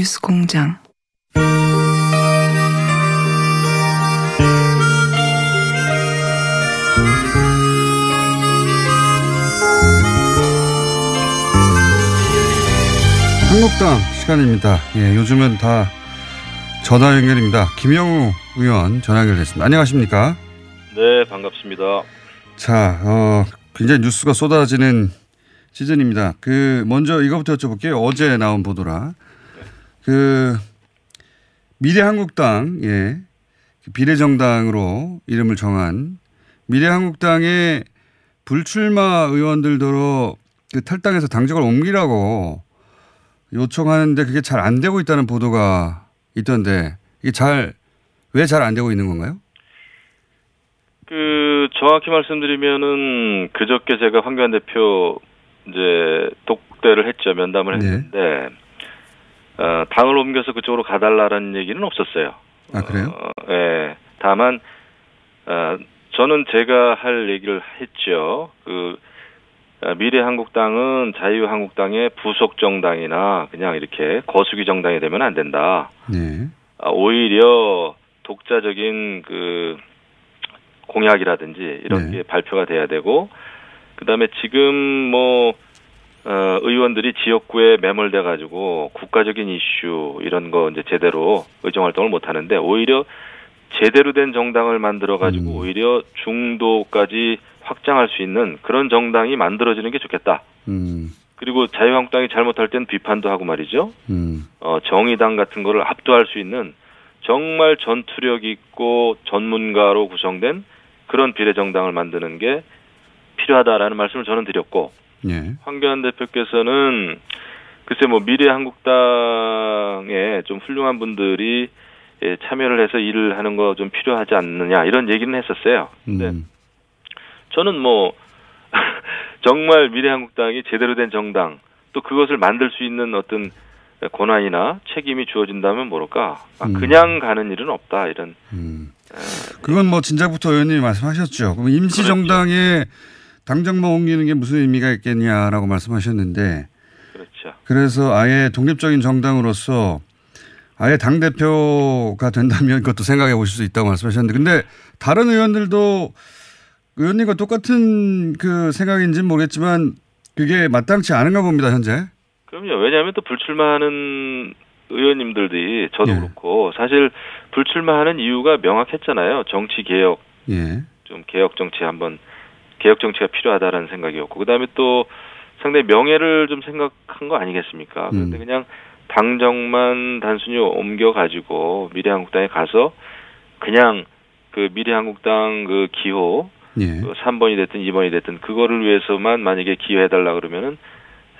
뉴스 공장. 한국당 시간입니다. 예, 요즘은 다 전화 연결입니다. 김영우 의원 전화 연결됐습니다. 안녕하십니까? 네, 반갑습니다. 자, 어, 굉장히 뉴스가 쏟아지는 시즌입니다. 그 먼저 이거부터 여쭤볼게요. 어제 나온 보도라. 그 미래한국당 예 비례정당으로 이름을 정한 미래한국당의 불출마 의원들도 그 탈당해서 당적을 옮기라고 요청하는데 그게 잘 안 되고 있다는 보도가 있던데 이게 잘 왜 잘 안 되고 있는 건가요? 그 정확히 말씀드리면은 그저께 제가 황교안 대표 이제 독대를 했죠 면담을 네. 했는데 어, 당을 옮겨서 그쪽으로 가달라라는 얘기는 없었어요. 아 그래요? 어, 예. 다만 어, 저는 제가 할 얘기를 했죠. 그 어, 미래한국당은 자유한국당의 부속 정당이나 그냥 이렇게 거수기 정당이 되면 안 된다. 네. 아, 오히려 독자적인 그 공약이라든지 이런 네. 게 발표가 돼야 되고 그다음에 지금 뭐 어, 의원들이 지역구에 매몰돼 가지고 국가적인 이슈 이런 거 이제 제대로 의정 활동을 못 하는데 오히려 제대로 된 정당을 만들어 가지고 음. 오히려 중도까지 확장할 수 있는 그런 정당이 만들어지는 게 좋겠다. 음. 그리고 자유한국당이 잘못할 땐 비판도 하고 말이죠. 음. 어, 정의당 같은 거를 압도할 수 있는 정말 전투력 있고 전문가로 구성된 그런 비례정당을 만드는 게 필요하다라는 말씀을 저는 드렸고 예. 황교안 대표께서는 글쎄 뭐 미래 한국당에 좀 훌륭한 분들이 예, 참여를 해서 일을 하는 거 좀 필요하지 않느냐 이런 얘기는 했었어요. 근데 음. 저는 뭐 정말 미래 한국당이 제대로 된 정당 또 그것을 만들 수 있는 어떤 권한이나 책임이 주어진다면 모를까 아, 음. 그냥 가는 일은 없다 이런 음. 그건 뭐 진작부터 의원님이 말씀하셨죠. 그럼 임시 정당에 당정만 옮기는 게 무슨 의미가 있겠냐라고 말씀하셨는데 그렇죠. 그래서 아예 독립적인 정당으로서 아예 당 대표가 된다면 그것도 생각해 보실 수 있다고 말씀하셨는데 근데 다른 의원들도 의원님과 똑같은 그 생각인지는 모르겠지만 그게 마땅치 않은가 봅니다, 현재. 그럼요. 왜냐하면 또 불출마하는 의원님들이 저도 예. 그렇고 사실 불출마하는 이유가 명확했잖아요. 정치 개혁 예. 좀 개혁 정치 한번 개혁 정치가 필요하다라는 생각이었고 그다음에 또 상당히 명예를 좀 생각한 거 아니겠습니까? 그런데 음. 그냥 당정만 단순히 옮겨 가지고 미래한국당에 가서 그냥 그 미래한국당 그 기호 예. 그 3번이 됐든 2번이 됐든 그거를 위해서만 만약에 기여해 달라 그러면은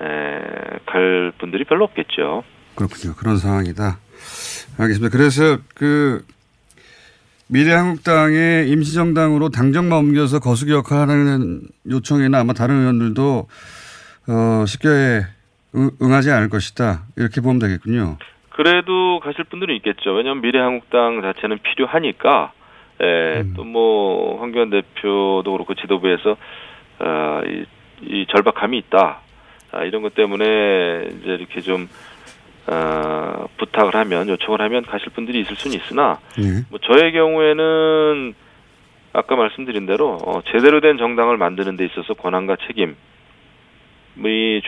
에, 갈 분들이 별로 없겠죠. 그렇군요. 그런 상황이다. 알겠습니다. 그래서 그 미래한국당의 임시정당으로 당정만 옮겨서 거수기 역할하는 요청에는 아마 다른 의원들도 어, 쉽게 응, 응하지 않을 것이다. 이렇게 보면 되겠군요. 그래도 가실 분들은 있겠죠. 왜냐하면 미래한국당 자체는 필요하니까. 에, 음. 또뭐 황교안 대표도 그렇고 지도부에서 어, 이, 이 절박함이 있다. 아, 이런 것 때문에 이제 이렇게 좀 어, 부탁을 하면 요청을 하면 가실 분들이 있을 수는 있으나 예. 뭐 저의 경우에는 아까 말씀드린 대로 어, 제대로 된 정당을 만드는 데 있어서 권한과 책임이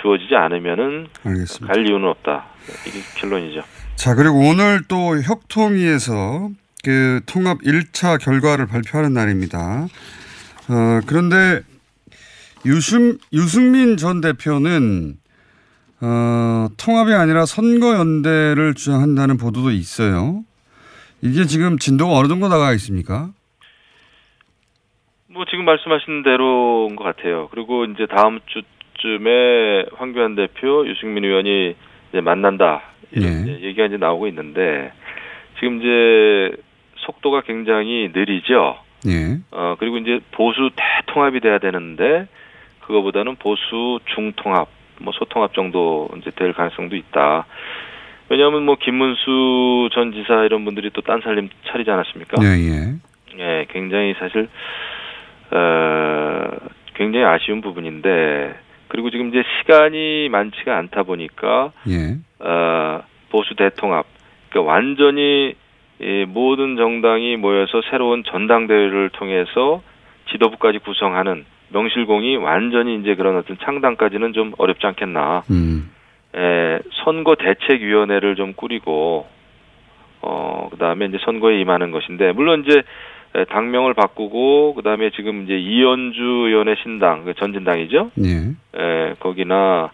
주어지지 않으면은 알겠습니다. 갈 이유는 없다. 이게 결론이죠. 자, 그리고 오늘 또 혁통위에서 그 통합 1차 결과를 발표하는 날입니다. 어, 그런데 유승, 유승민 전 대표는 어, 통합이 아니라 선거 연대를 주장한다는 보도도 있어요. 이게 지금 진도가 어느 정도 나가 있습니까? 뭐 지금 말씀하신 대로인 것 같아요. 그리고 이제 다음 주쯤에 황교안 대표, 유승민 의원이 이제 만난다 이런 예. 이제 얘기가 이제 나오고 있는데 지금 이제 속도가 굉장히 느리죠. 예. 어 그리고 이제 보수 대통합이 돼야 되는데 그거보다는 보수 중통합, 뭐 소통합 정도 이제 될 가능성도 있다. 왜냐하면 뭐 김문수 전 지사 이런 분들이 또 딴 살림 차리지 않았습니까? 예, 예. 예, 굉장히 사실 어, 굉장히 아쉬운 부분인데 그리고 지금 이제 시간이 많지가 않다 보니까 예. 어, 보수 대통합 그러니까 완전히 이 모든 정당이 모여서 새로운 전당대회를 통해서 지도부까지 구성하는 명실공히 완전히 이제 그런 어떤 창당까지는 좀 어렵지 않겠나. 음. 에, 선거 대책위원회를 좀 꾸리고 어 그다음에 이제 선거에 임하는 것인데 물론 이제 에, 당명을 바꾸고 그다음에 지금 이제 이현주 의원의 신당 그 전진당이죠. 예. 에, 거기나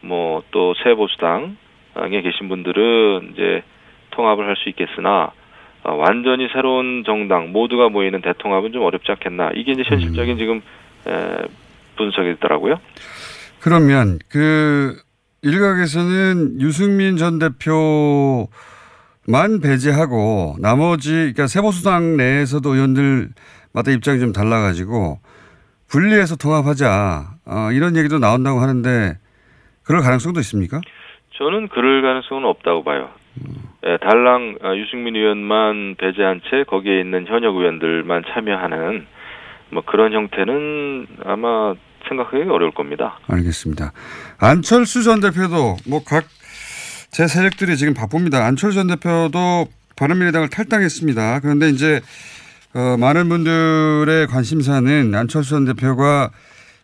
뭐 또 새보수당에 계신 분들은 이제 통합을 할 수 있겠으나 어, 완전히 새로운 정당 모두가 모이는 대통합은 좀 어렵지 않겠나 이게 이제 현실적인 지금 에, 분석이 있더라고요. 그러면 그 일각에서는 유승민 전 대표만 배제하고 나머지 그러니까 세보수당 내에서도 의원들마다 입장이 좀 달라가지고 분리해서 통합하자 어, 이런 얘기도 나온다고 하는데 그럴 가능성도 있습니까? 저는 그럴 가능성은 없다고 봐요. 예, 달랑 어, 유승민 의원만 배제한 채 거기에 있는 현역 의원들만 참여하는 뭐 그런 형태는 아마 생각하기 어려울 겁니다. 알겠습니다. 안철수 전 대표도 뭐 각 제 세력들이 지금 바쁩니다. 안철수 전 대표도 바른미래당을 탈당했습니다. 그런데 이제 어, 많은 분들의 관심사는 안철수 전 대표가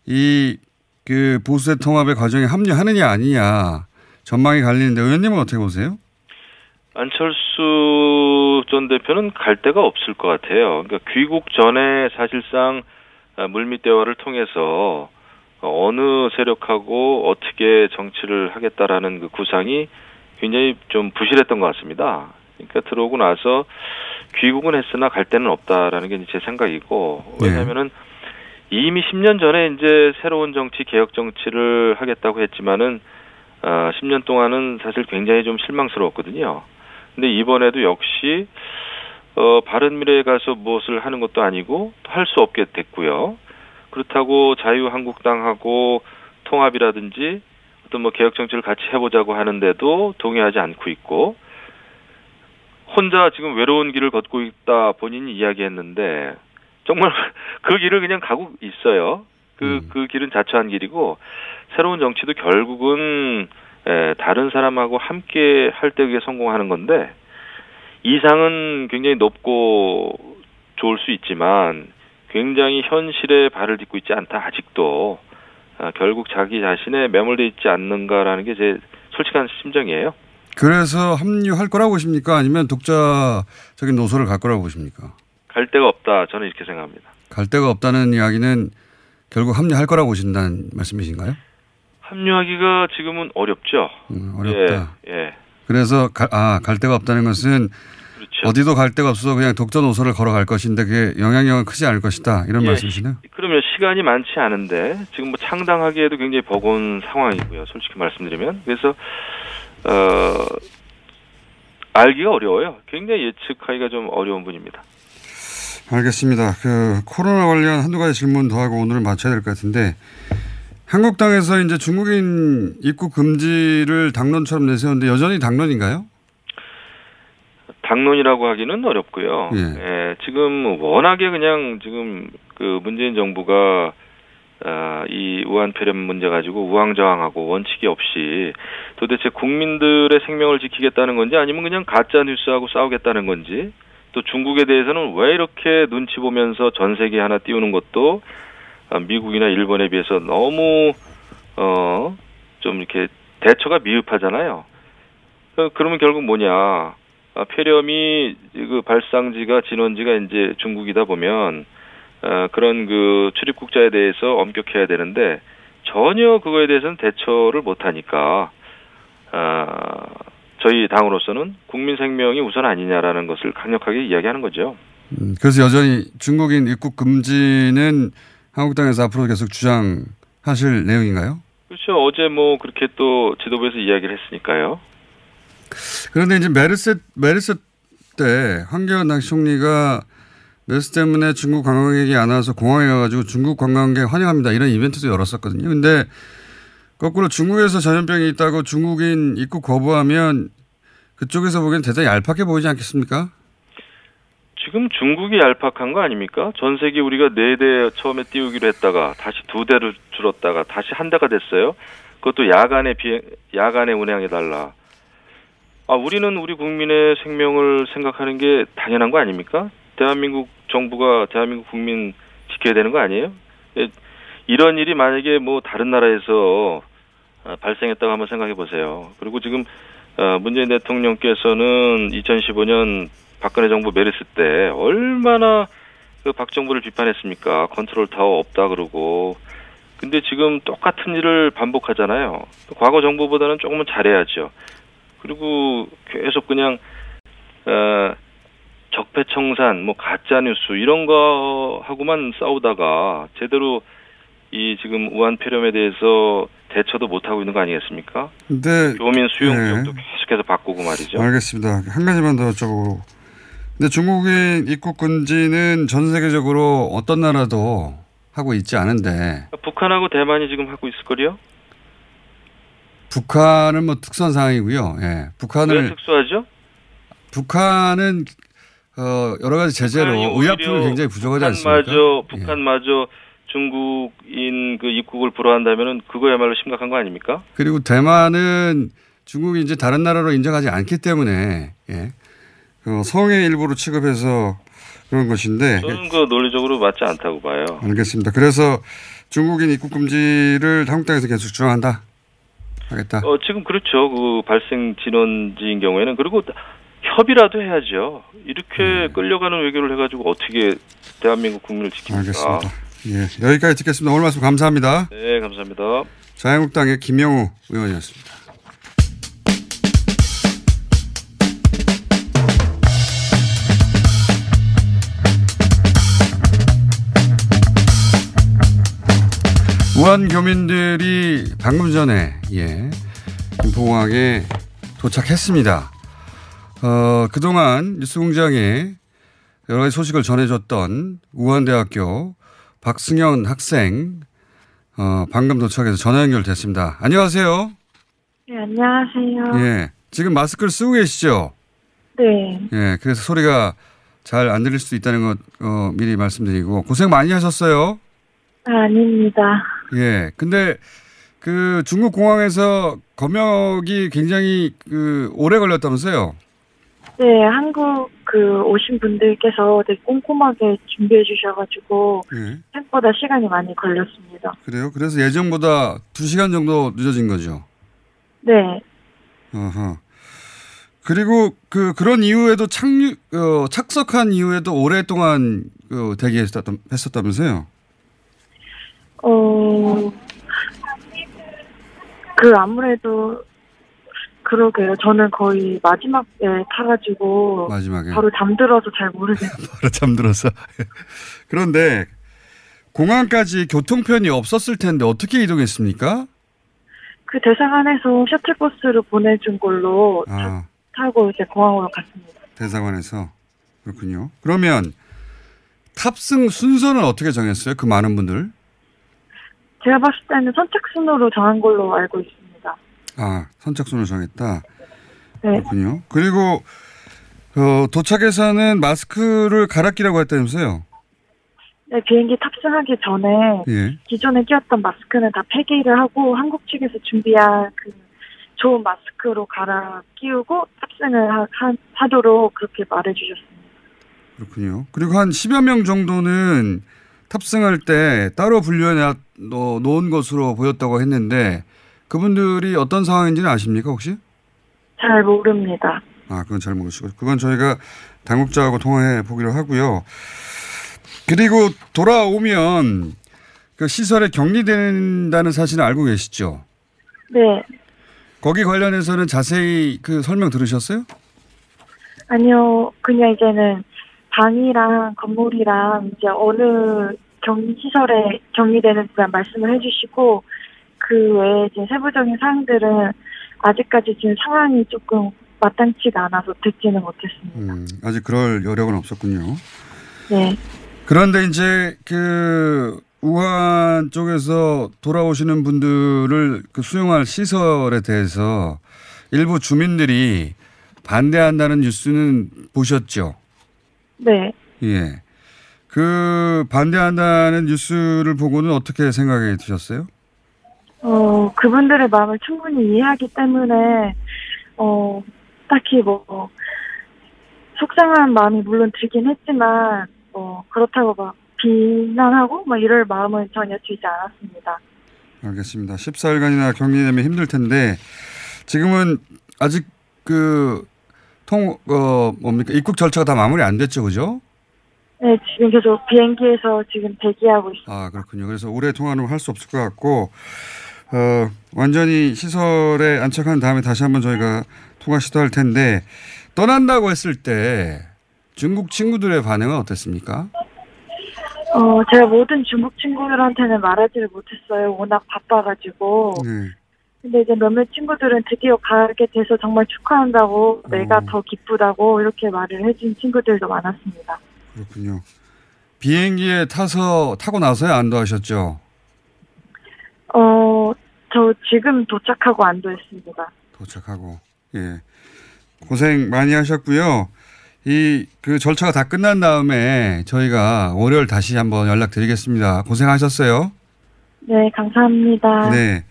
이 그 보수의 통합의 과정에 합류하느냐 아니냐 전망이 갈리는데 의원님은 어떻게 보세요? 안철수 전 대표는 갈 데가 없을 것 같아요. 그러니까 귀국 전에 사실상 아, 물밑 대화를 통해서 어느 세력하고 어떻게 정치를 하겠다라는 그 구상이 굉장히 좀 부실했던 것 같습니다. 그러니까 들어오고 나서 귀국은 했으나 갈 데는 없다라는 게 제 생각이고 네. 왜냐하면은 이미 10년 전에 이제 새로운 정치 개혁 정치를 하겠다고 했지만은 어, 10년 동안은 사실 굉장히 좀 실망스러웠거든요. 근데 이번에도 역시 어, 바른미래에 가서 무엇을 하는 것도 아니고 할 수 없게 됐고요. 그렇다고 자유한국당하고 통합이라든지 어떤 뭐 개혁 정치를 같이 해보자고 하는데도 동의하지 않고 있고 혼자 지금 외로운 길을 걷고 있다 본인이 이야기했는데 정말 그 길을 그냥 가고 있어요. 그, 음. 그 길은 자처한 길이고 새로운 정치도 결국은 에, 다른 사람하고 함께 할 때 그게 성공하는 건데 이상은 굉장히 높고 좋을 수 있지만 굉장히 현실에 발을 딛고 있지 않다 아직도 아, 결국 자기 자신에 매몰돼 있지 않는가라는 게 제 솔직한 심정이에요. 그래서 합류할 거라고 보십니까? 아니면 독자적인 노선을 갈 거라고 보십니까? 갈 데가 없다 저는 이렇게 생각합니다. 갈 데가 없다는 이야기는 결국 합류할 거라고 보신다는 말씀이신가요? 합류하기가 지금은 어렵죠. 음, 어렵다. 예, 예. 그래서 가, 아, 갈 데가 없다는 것은 그렇죠. 어디도 갈 데가 없어서 그냥 독자 노선을 걸어갈 것인데 그게 영향력은 크지 않을 것이다. 이런 예, 말씀이시네요. 그러면 시간이 많지 않은데 지금 뭐 창당하기에도 굉장히 버거운 상황이고요. 솔직히 말씀드리면 그래서 어 알기가 어려워요. 굉장히 예측하기가 좀 어려운 분입니다. 알겠습니다. 그 코로나 관련 한두 가지 질문 더 하고 오늘은 마쳐야 될 것 같은데 한국당에서 이제 중국인 입국 금지를 당론처럼 내세웠는데 여전히 당론인가요? 당론이라고 하기는 어렵고요. 예. 예, 지금 워낙에 그냥 지금 그 문재인 정부가 아, 이 우한 폐렴 문제 가지고 우왕좌왕하고 원칙이 없이 도대체 국민들의 생명을 지키겠다는 건지 아니면 그냥 가짜 뉴스하고 싸우겠다는 건지 또 중국에 대해서는 왜 이렇게 눈치 보면서 전 세계 하나 띄우는 것도 아, 미국이나 일본에 비해서 너무 어 좀 이렇게 대처가 미흡하잖아요. 어, 그러면 결국 뭐냐? 아, 폐렴이 그 발상지가 진원지가 이제 중국이다 보면 어, 그런 그 출입국자에 대해서 엄격해야 되는데 전혀 그거에 대해서는 대처를 못 하니까 아, 저희 당으로서는 국민 생명이 우선 아니냐라는 것을 강력하게 이야기하는 거죠. 음, 그래서 여전히 중국인 입국 금지는 한국당에서 앞으로 계속 주장하실 내용인가요? 그렇죠. 어제 뭐 그렇게 또 지도부에서 이야기를 했으니까요. 그런데 이제 메르스 메르스 때 황교안 당시 총리가 메르스 때문에 중국 관광객이 안 와서 공항에 가가지고 중국 관광객 환영합니다 이런 이벤트도 열었었거든요. 근데 거꾸로 중국에서 전염병이 있다고 중국인 입국 거부하면 그쪽에서 보기엔 대단히 얄팍해 보이지 않겠습니까? 지금 중국이 얄팍한 거 아닙니까? 전 세계 우리가 네 대 처음에 띄우기로 했다가 다시 두 대로 줄었다가 다시 한 대가 됐어요. 그것도 야간에 비행 야간에 운행해 달라. 아 우리는 우리 국민의 생명을 생각하는 게 당연한 거 아닙니까? 대한민국 정부가 대한민국 국민 지켜야 되는 거 아니에요? 예, 이런 일이 만약에 뭐 다른 나라에서 아, 발생했다고 한번 생각해 보세요. 그리고 지금 어, 문재인 대통령께서는 2015년 박근혜 정부 메르스 때 얼마나 그 박 정부를 비판했습니까? 컨트롤 타워 없다 그러고. 근데 지금 똑같은 일을 반복하잖아요. 과거 정부보다는 조금은 잘해야죠. 그리고 계속 그냥 어, 적폐청산, 뭐 가짜 뉴스 이런 거 하고만 싸우다가 제대로 이 지금 우한 폐렴에 대해서 대처도 못 하고 있는 거 아니겠습니까? 근데 교민 수용 네. 지역도 계속해서 바꾸고 말이죠. 알겠습니다. 한 가지만 더 여쭤보고. 근데 중국인 입국 금지는 전 세계적으로 어떤 나라도 하고 있지 않은데 북한하고 대만이 지금 하고 있을 거요? 북한은 뭐 특수한 상황이고요. 예. 왜 북한을 특수하죠? 북한은 어 여러 가지 제재로 의약품이 굉장히 부족하지 않습니까? 북한마저 예. 북한마저 중국인 그 입국을 불허한다면은 그거야말로 심각한 거 아닙니까? 그리고 대만은 중국이 이제 다른 나라로 인정하지 않기 때문에 예. 그 성의 일부로 취급해서 그런 것인데 저는 그 논리적으로 맞지 않다고 봐요. 알겠습니다. 그래서 중국인 입국 금지를 한국 땅에서 계속 주장한다. 하겠다. 어 지금 그렇죠. 그 발생 진원지인 경우에는 그리고 협의라도 해야죠. 이렇게 음. 끌려가는 외교를 해가지고 어떻게 대한민국 국민을 지킵니까? 알겠습니다. 예, 여기까지 듣겠습니다. 오늘 말씀 감사합니다. 네, 감사합니다. 자유한국당의 김영우 의원이었습니다. 우한 교민들이 방금 전에 예, 김포공항에 도착했습니다. 어, 그동안 뉴스공장에 여러 가지 소식을 전해줬던 우한대학교 박승현 학생 어, 방금 도착해서 전화 연결됐습니다. 안녕하세요. 네, 안녕하세요. 예. 지금 마스크를 쓰고 계시죠? 네. 예. 그래서 소리가 잘 안 들릴 수도 있다는 것, 어, 미리 말씀드리고, 고생 많이 하셨어요. 아, 아닙니다. 예. 근데 그 중국 공항에서 검역이 굉장히 그 오래 걸렸다면서요? 네, 한국 그 오신 분들께서 되게 꼼꼼하게 준비해 주셔가지고 예. 생각보다 시간이 많이 걸렸습니다. 그래요? 그래서 예정보다 두 시간 정도 늦어진 거죠? 네. 어허. 그리고 그 그런 이후에도 착륙 어, 착석한 이후에도 오랫동안 그 대기했었다 했었다면서요? 어, 그 아무래도 그러게요. 저는 거의 마지막에 타가지고 마지막에 바로 잠들어서 잘 모르겠어요. 바로 잠들어서. 그런데 공항까지 교통편이 없었을 텐데 어떻게 이동했습니까? 그 대사관에서 셔틀버스를 보내준 걸로 아, 타고 이제 공항으로 갔습니다. 대사관에서 그렇군요. 그러면 탑승 순서는 어떻게 정했어요? 그 많은 분들? 제가 봤을 때는 선착순으로 정한 걸로 알고 있습니다. 아, 선착순을 정했다. 네. 그렇군요. 그리고 어, 도착해서는 마스크를 갈아 끼라고 했다면서요? 네, 비행기 탑승하기 전에 예. 기존에 끼웠던 마스크는 다 폐기를 하고 한국 측에서 준비한 그 좋은 마스크로 갈아 끼우고 탑승을 하, 하, 하도록 그렇게 말해주셨습니다. 그렇군요. 그리고 한 10여 명 정도는 탑승할 때 따로 분류해 놓은 것으로 보였다고 했는데 그분들이 어떤 상황인지는 아십니까 혹시? 잘 모릅니다. 아, 그건 잘 모르시고. 그건 저희가 당국자하고 통화해 보기로 하고요. 그리고 돌아오면 그 시설에 격리된다는 사실을 알고 계시죠? 네, 거기 관련해서는 자세히 그 설명 들으셨어요? 아니요, 그냥 이제는 방이랑 건물이랑 이제 어느 격리 시설에 격리되는지만 말씀을 해주시고 그 외에 이제 세부적인 사항들은 아직까지 지금 상황이 조금 마땅치가 않아서 듣지는 못했습니다. 음, 아직 그럴 여력은 없었군요. 네. 그런데 이제 그 우한 쪽에서 돌아오시는 분들을 그 수용할 시설에 대해서 일부 주민들이 반대한다는 뉴스는 보셨죠? 네. 예. 그 반대한다는 뉴스를 보고는 어떻게 생각이 드셨어요? 어, 그분들의 마음을 충분히 이해하기 때문에, 어, 딱히 뭐, 속상한 마음이 물론 들긴 했지만, 뭐, 그렇다고 막 비난하고 뭐 이럴 마음은 전혀 들지 않았습니다. 알겠습니다. 14일간이나 격리되면 힘들 텐데 지금은 아직 그 통, 어, 뭡니까? 입국 절차가 다 마무리 안 됐죠, 그죠? 네, 지금 계속 비행기에서 지금 대기하고 있습니다. 아, 그렇군요. 그래서 오래 통화는 할 수 없을 것 같고, 어, 완전히 시설에 안착한 다음에 다시 한번 저희가 통화 시도할 텐데, 떠난다고 했을 때 중국 친구들의 반응은 어땠습니까? 어, 제가 모든 중국 친구들한테는 말하지를 못했어요. 워낙 바빠가지고. 네. 근데 이제 몇몇 친구들은 드디어 가게 돼서 정말 축하한다고, 내가 어. 더 기쁘다고 이렇게 말을 해준 친구들도 많았습니다. 그렇군요. 비행기에 타서 타고 나서야 안도하셨죠? 어, 저 지금 도착하고 안도했습니다. 도착하고 예 고생 많이 하셨고요. 이 그 절차가 다 끝난 다음에 저희가 월요일 다시 한번 연락드리겠습니다. 고생하셨어요. 네, 감사합니다. 네.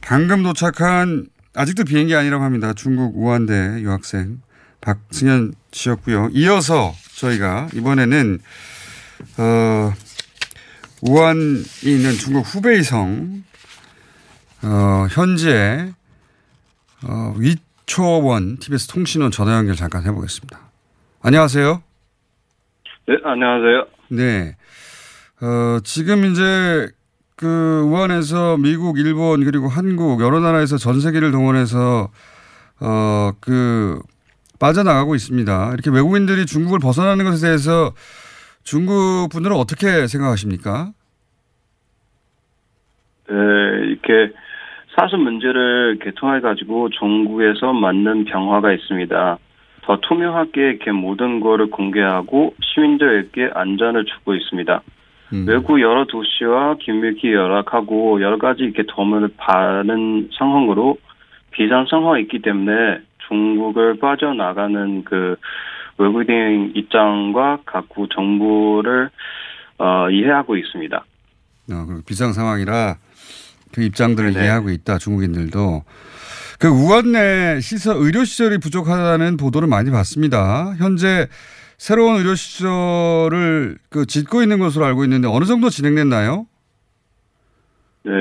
방금 도착한 아직도 비행기 아니라고 합니다. 중국 우한대 유학생 박승현 씨였고요. 이어서 저희가 이번에는 어 우한에 있는 중국 후베이성 어 현재 어 위초원 TBS 통신원 전화 연결 잠깐 해보겠습니다. 안녕하세요. 네, 안녕하세요. 네. 어, 지금 이제 그 우한에서 미국, 일본 그리고 한국 여러 나라에서 전 세계를 동원해서 어, 그 빠져나가고 있습니다. 이렇게 외국인들이 중국을 벗어나는 것에 대해서 중국 분들은 어떻게 생각하십니까? 네, 이렇게 사실 문제를 개통해 가지고 중국에서 맞는 변화가 있습니다. 더 투명하게 이렇게 모든 거를 공개하고 시민들에게 안전을 주고 있습니다. 음. 외국 여러 도시와 긴밀히 연락하고 여러 가지 이렇게 도움을 받는 상황으로 비상 상황이 있기 때문에 중국을 빠져나가는 그 외국인 입장과 각국 정부를 어, 이해하고 있습니다. 어, 그 비상 상황이라 그 입장들을 네. 이해하고 있다. 중국인들도. 그 우한 내 시설 의료 시설이 부족하다는 보도를 많이 봤습니다. 현재 새로운 의료 시설을 그 짓고 있는 것으로 알고 있는데 어느 정도 진행됐나요? 네.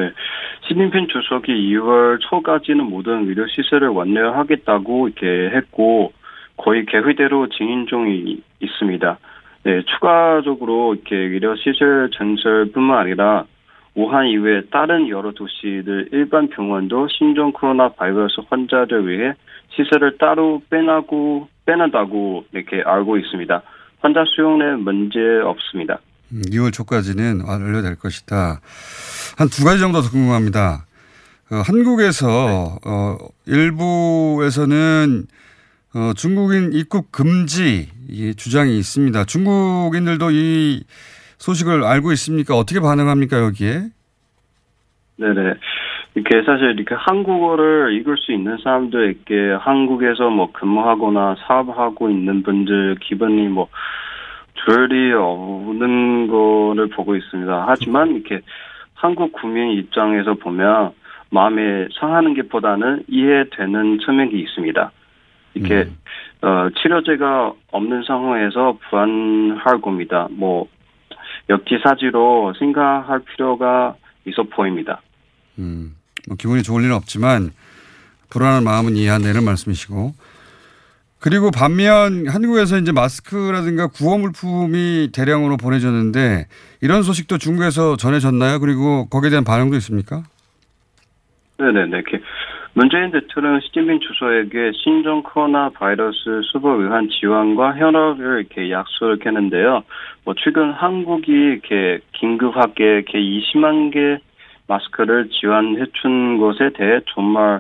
시진핑 주석이 2월 초까지는 모든 의료 시설을 완료하겠다고 이렇게 했고 거의 계획대로 진행 중이 있습니다. 네, 추가적으로 이렇게 의료 시설 전설뿐만 아니라 우한 이외 다른 여러 도시들 일반 병원도 신종 코로나 바이러스 환자를 위해 시설을 따로 빼나고 빼낸다고 이렇게 알고 있습니다. 환자 수용에 문제 없습니다. 음, 2월 초까지는 완료될 것이다. 한 두 가지 정도 더 궁금합니다. 어, 한국에서 어, 일부에서는 어, 중국인 입국 금지 이 주장이 있습니다. 중국인들도 이 소식을 알고 있습니까? 어떻게 반응합니까 여기에? 네네. 이렇게 사실 이렇게 한국어를 읽을 수 있는 사람들에게 한국에서 뭐 근무하거나 사업하고 있는 분들 기분이 뭐 줄이 없는 거를 보고 있습니다. 하지만 이렇게 한국 국민 입장에서 보면 마음에 상하는 것보다는 이해되는 측면이 있습니다. 이렇게 음. 어, 치료제가 없는 상황에서 불안할 겁니다. 뭐 역지사지로 생각할 필요가 있어 보입니다. 음, 뭐 기분이 좋을 일은 없지만 불안한 마음은 이해한다는 말씀이시고 그리고 반면 한국에서 이제 마스크라든가 구호 물품이 대량으로 보내졌는데 이런 소식도 중국에서 전해졌나요? 그리고 거기에 대한 반응도 있습니까? 네네네. 문재인 대통령 시진핑 주석에게 신종 코로나 바이러스 수법 의한 지원과 협력을 이렇게 약속을 했는데요. 뭐 최근 한국이 이렇게 긴급하게 이렇게 20만 개 마스크를 지원해 준 것에 대해 정말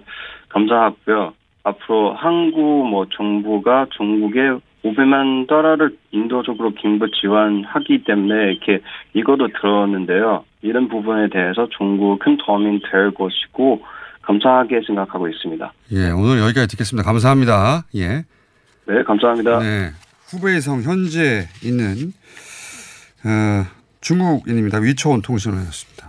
감사하고요. 앞으로 한국 뭐 정부가 중국에 500만 달러를 인도적으로 긴급 지원하기 때문에 이렇게 이거도 들었는데요. 이런 부분에 대해서 중국 큰 도움이 될 것이고 감사하게 생각하고 있습니다. 예, 오늘 여기까지 듣겠습니다. 감사합니다. 예. 네, 감사합니다. 네. 후베이성 현재 있는 어, 중국인입니다. 위초원 통신원이었습니다.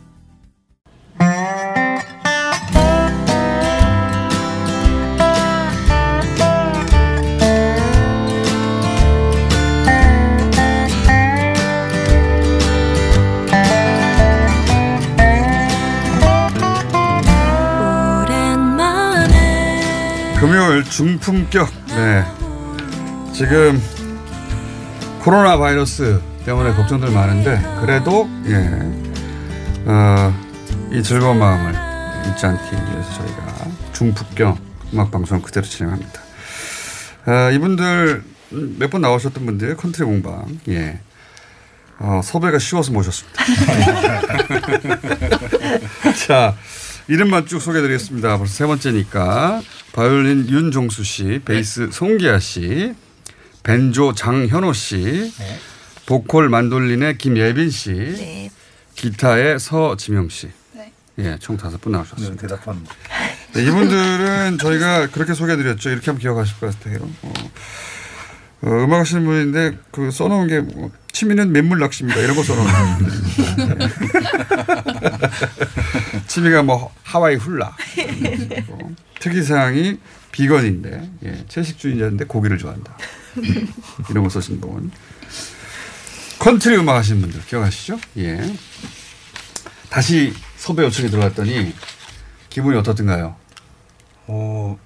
금요일 중품격. 네. 지금 코로나 바이러스 때문에 걱정들 많은데 그래도 예. 어, 이 즐거운 마음을 잊지 않기 위해서 저희가 중품격 음악 방송 그대로 진행합니다. 아, 이분들 몇 번 나오셨던 분들 컨트리 공방 예. 어, 섭외가 쉬워서 모셨습니다. 자, 이름만 쭉 소개해드리겠습니다. 벌써 세 번째니까 바이올린 윤종수 씨, 베이스 송기아 씨, 벤조 장현호 씨, 보컬 만돌린의 김예빈 씨, 기타의 서지명 씨. 예, 총 다섯 분 나오셨습니다. 대답합니다. 네, 이분들은 저희가 그렇게 소개해드렸죠. 이렇게 하면 기억하실 것 같아요. 어, 어, 음악 하시는 분인데 그 써놓은 게 뭐, 취미는 맨물 낚시입니다. 이런 거 써놓은 거. 취미가 뭐 하와이 훌라. 뭐, 특이사항이 비건인데 예, 채식주의자인데 고기를 좋아한다. 이런 거 쓰신 분. 컨트리 음악 하시는 분들 기억하시죠? 예. 다시 섭외 요청이 들어왔더니 기분이 어떻든가요? 어,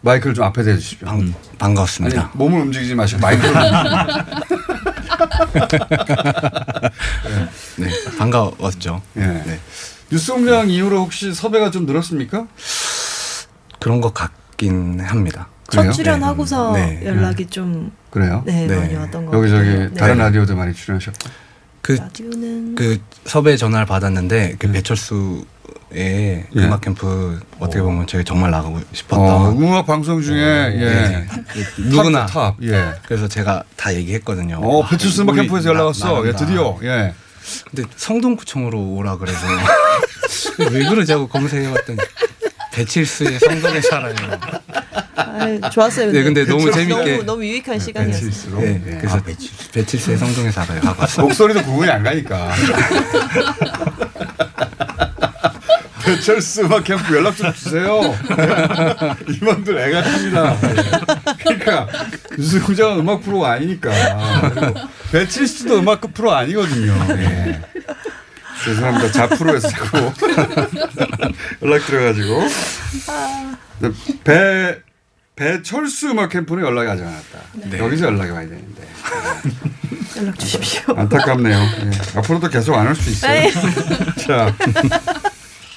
마이크를 좀 앞에 대주십시오. 반, 반갑습니다. 아니, 몸을 움직이지 마시고 마이크를. 네, 반가웠죠. 예. 네. 뉴스 공장 이후로 혹시 섭외가 좀 늘었습니까? 그런 것 같긴 합니다. 첫 출연하고서 네. 연락이 좀 그래요? 네, 많이 왔던 것 여기저기 같아요. 네. 다른 라디오도 많이 출연하셨고. 그, 라디오는 그 섭외 전화를 받았는데 네. 그 배철수의 음악 캠프 어떻게 보면 제가 정말 나가고 싶었던 어, 음악 방송 중에 예. 누구나 탑, 탑, 예. 그래서 제가 다 얘기했거든요. 어, 아, 배철수 음악 우리 캠프에서 나- 연락 왔어. 예. 드디어. 예. 근데 성동구청으로 오라 그래서 왜 그러지 하고 검색해봤더니 배칠수의 성동에 살아요. 아, 좋았어요. 네, 근데 너무 재밌게 너무, 너무 유익한 시간이었어요. 네, 그래서 배칠수의 성동에 살아요 하고 왔어요. 목소리도 구분이 안 가니까. 배철수 음악 캠프 연락 좀 주세요. 이분들 애가 탑니다. 그러니까 뉴스공장은 음악 프로가 아니니까. 그리고 배철수도 음악 프로 아니거든요. 예. 죄송합니다. 자프로에서 자꾸 연락 드려가지고. 배 배철수 음악 캠프는 연락이 아직 안 왔다. 네. 여기서 연락이 와야 되는데. 연락 주십시오. 안타깝네요. 예. 앞으로도 계속 안 올 수도 있어요. 네. 자,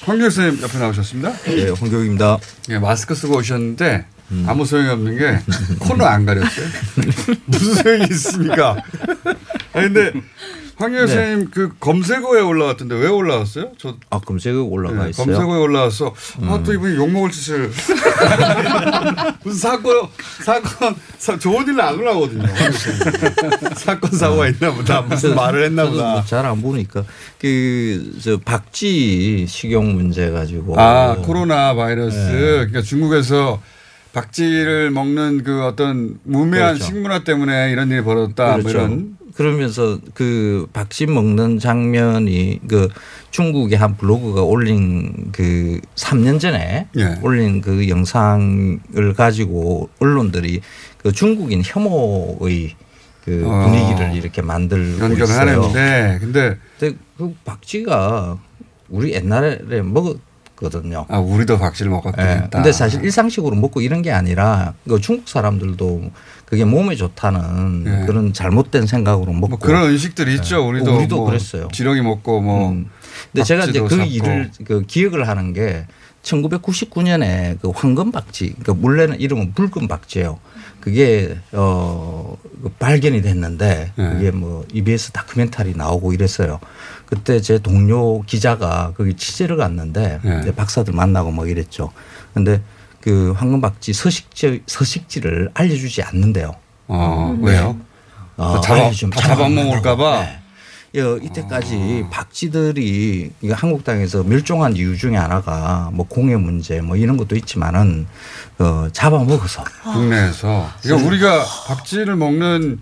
황교 선생님 옆에 나오셨습니다. 네, 황교익입니다. 예, 마스크 쓰고 오셨는데 아무 소용이 없는 게 코너 안 가렸어요. 무슨 소용이 있습니까? 아니 근데 황 여사님 그 검색어에 올라왔던데 왜 올라왔어요? 저 아 검색어 올라가 네, 있어요. 검색어에 올라왔어. 아, 또 이분이 욕 먹을 짓을. 무슨 사건, 사건, 사, 좋은 일은 안 올라오거든요. 사건, 사고가 있나 보다. 무슨 말을 했나 보다. 잘 안 보니까 그 저 박쥐 식용 문제 가지고 아, 코로나 바이러스. 네. 그러니까 중국에서 박쥐를 먹는 그 어떤 무매한 그렇죠. 식문화 때문에 이런 일이 벌어졌다. 뭐 그렇죠. 이런. 그러면서 그 박쥐 먹는 장면이 그 중국의 한 블로그가 올린 그 3년 전에 예. 올린 그 영상을 가지고 언론들이 그 중국인 혐오의 그 어. 분위기를 이렇게 만들고 있어요. 하는데 근데 근데 그 박쥐가 우리 옛날에 먹었 거든요. 아, 우리도 박쥐를 먹었다. 예. 근데 사실 일상식으로 먹고 이런 게 아니라 그 중국 사람들도 그게 몸에 좋다는 예. 그런 잘못된 생각으로 먹고 뭐 그런 음식들이 있죠. 우리도 어, 우리도 뭐 그랬어요. 지렁이 먹고 뭐. 음. 근데 제가 이제 그 잡고. 일을 그 기억을 하는 게 1999년에 그 황금 박쥐, 그 물레는 이름은 붉은 박쥐예요. 그게 어그 발견이 됐는데 네. 그게 뭐 EBS 다큐멘터리 나오고 이랬어요. 그때 제 동료 기자가 거기 취재를 갔는데 네. 박사들 만나고 뭐 이랬죠. 근데 그 황금 박쥐 서식지 서식지를 알려주지 않는데요. 어, 왜요? 어, 잡아- 잡아먹을까봐? 네. 예, 이때까지 박쥐들이 이게 한국 땅에서 멸종한 이유 중에 하나가 뭐 공해 문제 뭐 이런 것도 있지만은 어, 잡아먹어서 국내에서. 그러니까 우리가 박쥐를 먹는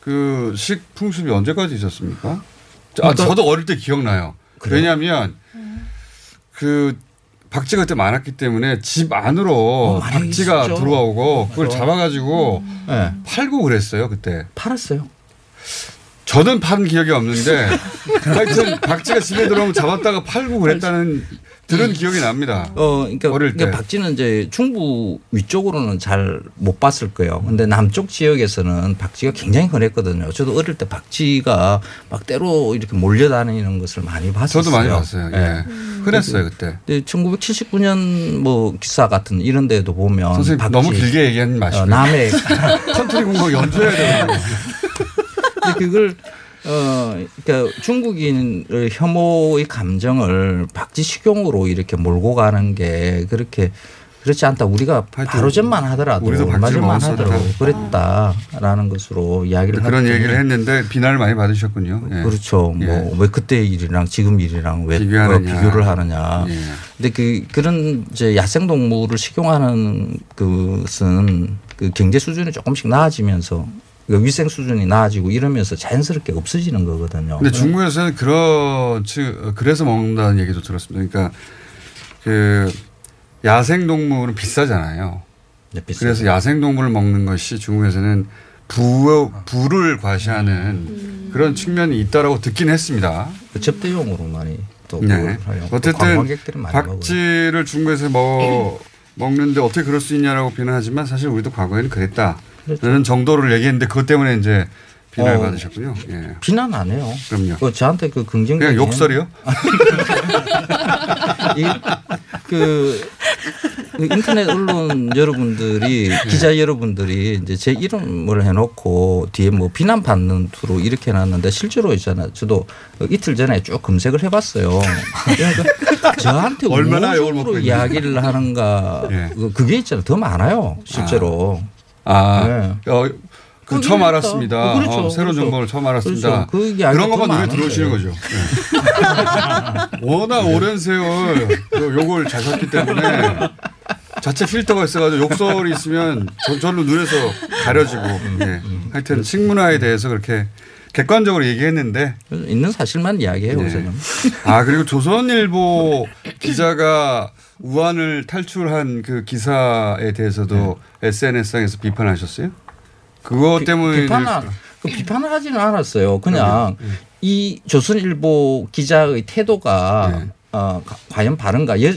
그 식풍습이 언제까지 있었습니까? 아, 그러니까- 저도 어릴 때 기억나요. 그래요? 왜냐하면 그 박쥐가 그때 많았기 때문에 집 안으로 많이 박쥐가 있었죠. 들어오고 그걸. 잡아가지고 네. 팔고 그랬어요 그때. 팔았어요. 저는 판 기억이 없는데 하여튼 박쥐가 집에 들어오면 잡았다가 팔고 그랬다는 들은 기억이 납니다. 어, 그러니까, 어릴 때. 그러니까 박쥐는 이제 중부 위쪽으로는 잘 못 봤을 거예요. 근데 남쪽 지역에서는 박쥐가 굉장히 흔했거든요. 저도 어릴 때 박쥐가 막 때로 이렇게 몰려다니는 것을 많이 봤었어요. 저도 많이 봤어요. 예. 흔했어요 그때. 근데 1979년 뭐 기사 같은 이런 데도 보면 선생님 박쥐- 너무 길게 얘기하지 마시고. 어, 남해 컨트리 공방 연주해야 돼요. 그걸 어 그러니까 중국인의 혐오의 감정을 박쥐 식용으로 이렇게 몰고 가는 게 그렇게 그렇지 않다. 우리가 바로 전만 하더라도 우리도 얼마 전만. 하더라도 그랬다라는 것으로 이야기를 그런 얘기를 했는데 비난을 많이 받으셨군요. 예. 그렇죠. 예. 뭐왜 그때 일이랑 지금 일이랑 왜 비교하느냐. 어, 비교를 하느냐. 예. 근데 그 그런 이제 야생 동물을 식용하는 그것은 그 경제 수준이 조금씩 나아지면서 그 위생 수준이 나아지고 이러면서 자연스럽게 없어지는 거거든요. 근데 중국에서는 그런 즉 그래서 먹는다는 얘기도 들었습니다. 그러니까 그 야생 동물은 비싸잖아요. 네. 그래서 야생 동물을 먹는 것이 중국에서는 부 부를 과시하는 그런 측면이 있다라고 듣긴 했습니다. 그 접대용으로 많이 또 네. 또 어쨌든 관광객들이 많이 먹어요. 박쥐를 중국에서 먹 먹는데 어떻게 그럴 수 있냐라고 비난하지만 사실 우리도 과거에는 그랬다. 라는 정도를 얘기했는데 그것 때문에 이제 비난을 어. 받으셨군요. 예. 비난 안 해요. 그럼요. 그 저한테 그 긍정 그냥 욕설이요? 그, 그 인터넷 언론 여러분들이 네. 기자 여러분들이 이제 제 이름을 해놓고 뒤에 뭐 비난받는 투로 이렇게 해놨는데 실제로 있잖아요. 저도 이틀 전에 쭉 검색을 해봤어요. 그러니까 저한테 얼마나 욕을 먹고. 이야기를 하는가 예. 그- 그게 있잖아요. 더 많아요. 실제로. 아, 네. 어, 그 그건 처음 이해했다. 알았습니다. 어, 그렇죠. 어, 새로운 그렇죠. 정보를 처음 알았습니다. 그렇죠. 그 그런 더 것만 눈에. 들어오시는 거죠. 네. 워낙 오랜 세월 그 욕을 자셨기 때문에 자체 필터가 있어가지고 욕설이 있으면 저- 절로 눈에서 가려지고. 예. 하여튼 식문화에 대해서 그렇게 객관적으로 얘기했는데 있는 사실만 이야기해요. 네. 아 그리고 조선일보 기자가 우한을 탈출한 그 기사에 대해서도 SNS상에서 비판하셨어요? 그거 때문에 비판을 이제- 그 비판을 하지는 않았어요. 그냥 이 조선일보 기자의 태도가 어, 가- 과연 바른가? 여,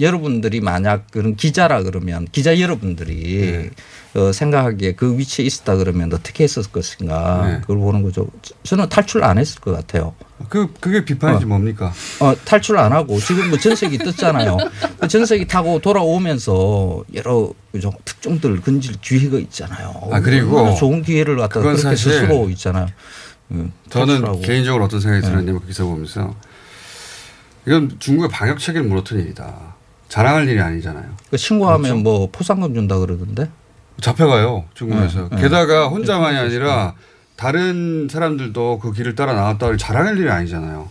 여러분들이 만약 그런 기자라 그러면 기자 여러분들이 어, 생각하기에 그 위치에 있었다 그러면 어떻게 했을 것인가 네. 그걸 보는 거죠. 저는 탈출 안 했을 것 같아요. 그 그게 비판이지 뭡니까? 어, 탈출 안 하고 지금 뭐 전세기 떴잖아요. 그 전세기 타고 돌아오면서 여러 좀 특종들 근질 기회가 있잖아요. 아, 그리고 좋은 기회를 갖다 그렇게 스스로 있잖아요. 음, 저는. 개인적으로 어떤 생각이 네. 들었냐면 그 기사 보면서 이건 중국의 방역 체계를 무너뜨린 일이다. 자랑할 일이 아니잖아요. 그 신고하면 그렇죠? 뭐 포상금 준다 그러던데. 잡혀가요 중국에서. 네, 네. 게다가 혼자만이 아니라 다른 사람들도 그 길을 따라 나왔다고 자랑할 일이 아니잖아요.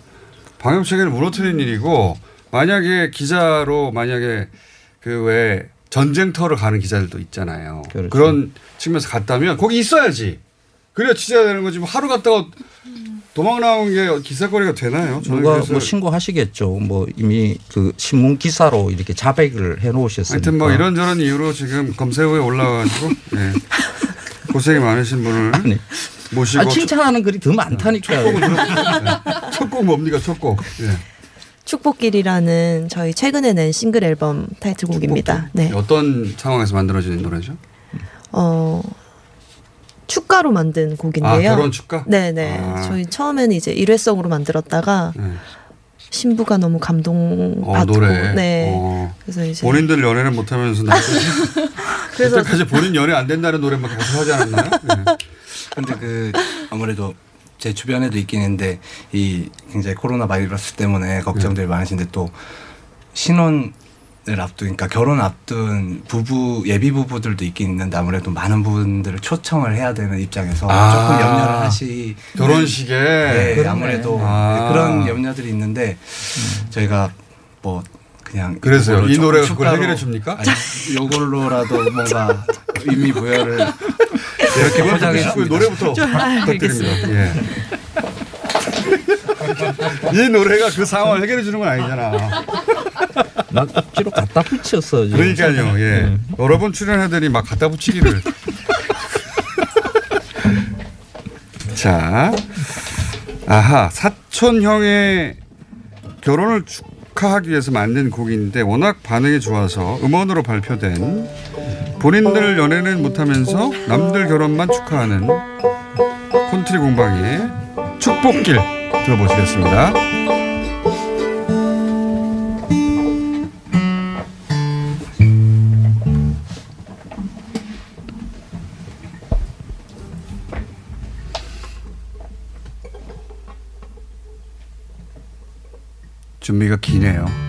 방역 체계를 무너뜨린 일이고 만약에 기자로 만약에 그 왜 전쟁터를 가는 기자들도 있잖아요. 그렇죠. 그런 측면에서 갔다면 거기 있어야지. 그래야 취재가 되는 거지. 뭐 하루 갔다가 도망 나온 게 기사거리가 되나요? 누가 뭐 신고하시겠죠. 뭐 이미 그 신문 기사로 이렇게 자백을 해 놓으셨으니까. 하여튼 뭐 이런저런 이유로 지금 검색어에 올라가지고 예. 고생이 많으신 분을 모시고 아, 칭찬하는 글이 더 많다니까요. 첫 곡 뭡니까 첫 곡? 예. 축복길이라는 저희 최근에 낸 싱글 앨범 타이틀곡입니다. 네. 어떤 상황에서 만들어진 노래죠? 어 축가로 만든 곡인데요. 아, 결혼 축가? 네네. 아. 저희 처음에는 이제 일회성으로 만들었다가 네. 신부가 너무 어, 감동받고 노래. 네. 어. 그래서 이제 본인들 연애를 못하면서 그래서- 그때까지 본인 연애 안 된다는 노래만 계속 하지 않았나요? 네. 근데 그 아무래도 제 주변에도 있긴 있는데 이 굉장히 코로나 바이러스 때문에 걱정들이 많으신데 또 신혼을 앞둔 그러니까 결혼 앞둔 부부 예비 부부들도 있긴 있는데 아무래도 많은 분들을 초청을 해야 되는 입장에서 아. 조금 염려를 하시 결혼식에? 네. 아무래도 아. 그런 염려들이 있는데 저희가 뭐 그냥 그래서요? 이거를 이 노래가 그걸 해결해 줍니까? 요걸로라도 뭔가 의미 부여를 그렇게 포장해 포장해 주고 노래부터 좀, 아, 부탁드립니다. 예. 이 노래가 그 상황을 해결해 주는 건 아니잖아. 막 억지로 갖다 붙였어. 지금. 그러니까요. 예. 여러 번 출연하더니 막 갖다 붙이기를. 자, 아하 사촌 형의 결혼을 축 하하기 위해서 만든 곡인데 워낙 반응이 좋아서 음원으로 발표된 본인들 연애는 못하면서 남들 결혼만 축하하는 콘트리 공방의 축복길 들어보시겠습니다. 준비가 기네요.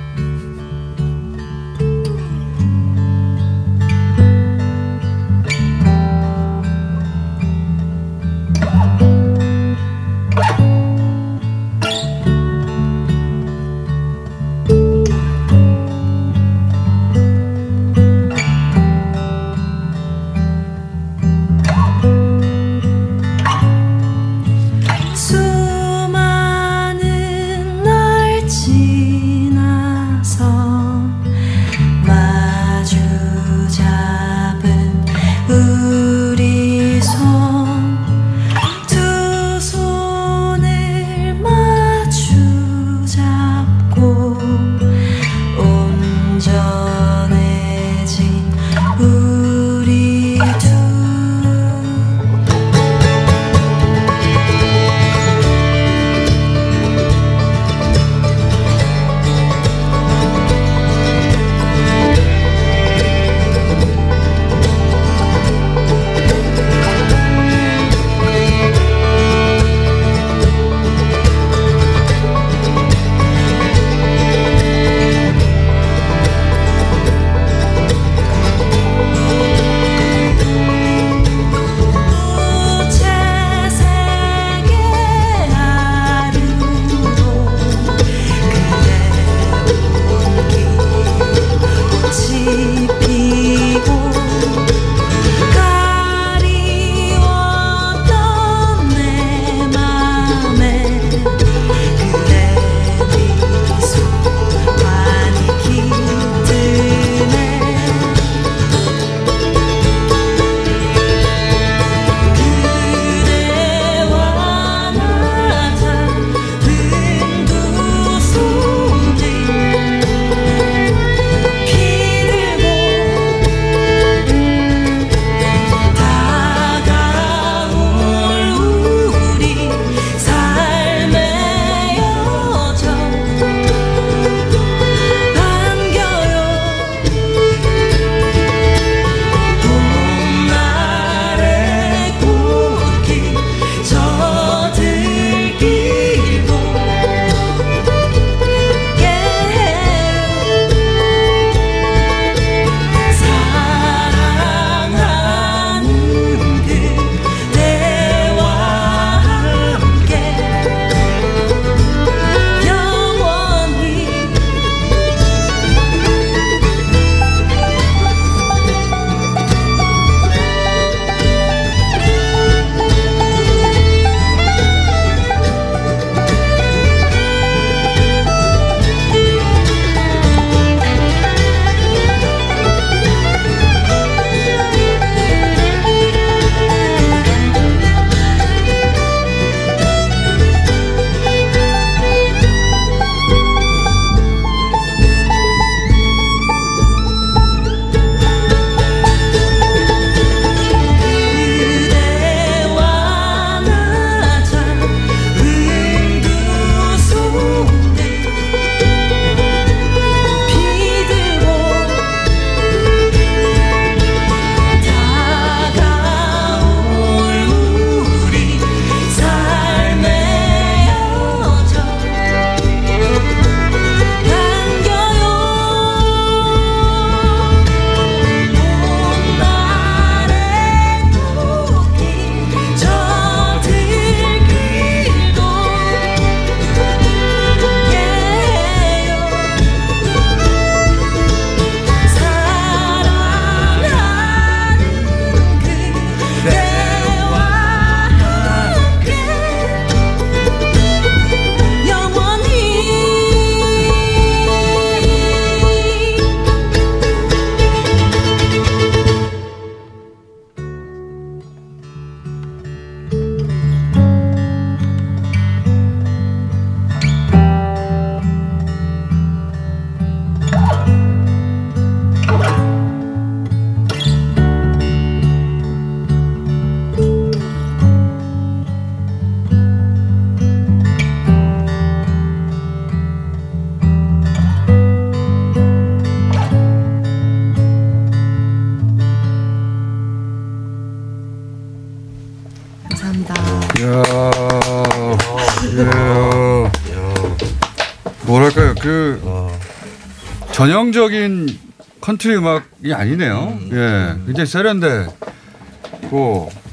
전형적인 컨트리 음악이 아니네요. 예, 굉장히 세련되고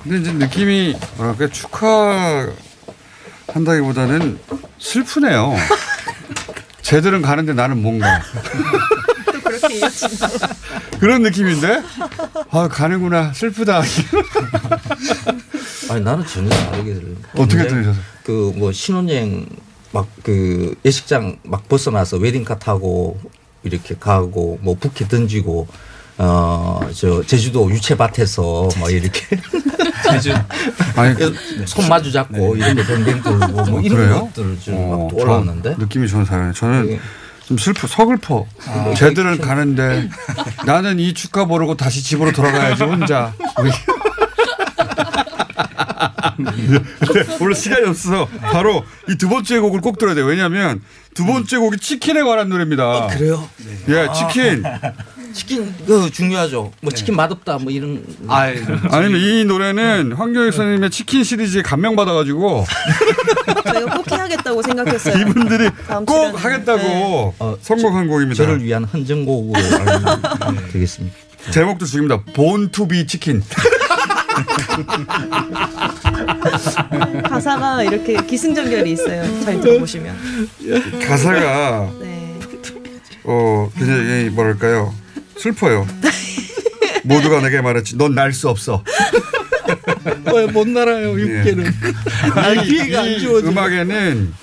근데 이제 느낌이 뭐랄까 축하한다기보다는 슬프네요. 쟤들은 가는데 나는 뭔가. 그런 느낌인데 아 가는구나 슬프다. 아니 나는 전혀 다르게 들려요. 어떻게 들으셨어요? 그뭐 신혼여행 막 그 예식장 막 벗어나서 웨딩카 타고 이렇게 가고 뭐 부케 던지고 어저 제주도 유채밭에서 막 이렇게 제주 아니 손 마주 잡고 이렇게 뱅뱅 돌고 뭐 어, 이런 그래요? 것들 좀 어, 막 올라왔는데 저 느낌이 저는 다르네. 저는 네. 좀 슬퍼, 서글퍼. 아. 쟤들은 가는데 나는 이 축가 모르고 다시 집으로 돌아가야지 혼자. 원래 시간이 없어서 바로 이 두 번째 곡을 꼭 들어야 돼요. 왜냐하면 두 번째 곡이 치킨에 관한 노래입니다. 그래요? 예, 치킨. 치킨 그 중요하죠. 뭐 치킨 맛없다 뭐 이런. 아니면 이 노래는 황교익 선생님의 치킨 시리즈에 감명 받아가지고 저희가 꼭 해야겠다고 생각했어요. 이분들이 다음 꼭 출연은. 하겠다고 선곡한 곡입니다. 어, 저를 위한 헌정곡으로 되겠습니다. 제목도 죽입니다. Born to be chicken. 가사가 이렇게 기승전결이 있어요. 잘 들어보시면. 가사가 네. 어 굉장히 뭐랄까요 슬퍼요. 모두가 내게 말했지. 넌 날 수 없어. 못 날아요 육개는. 날 이, 기회가 안이 주어져. 음악에는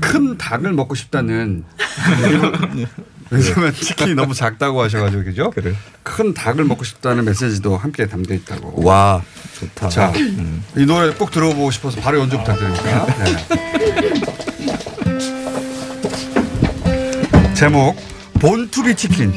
큰 닭을 먹고 싶다는. 왜냐면 치킨이 너무 작다고 하셔가지고 그죠? 큰 닭을 먹고 싶다는 메시지도 함께 담겨 있다고. 와 좋다. 자, 음. 이 노래 꼭 들어보고 싶어서 바로 연주 부탁드립니다. 네. 제목 본투비 치킨.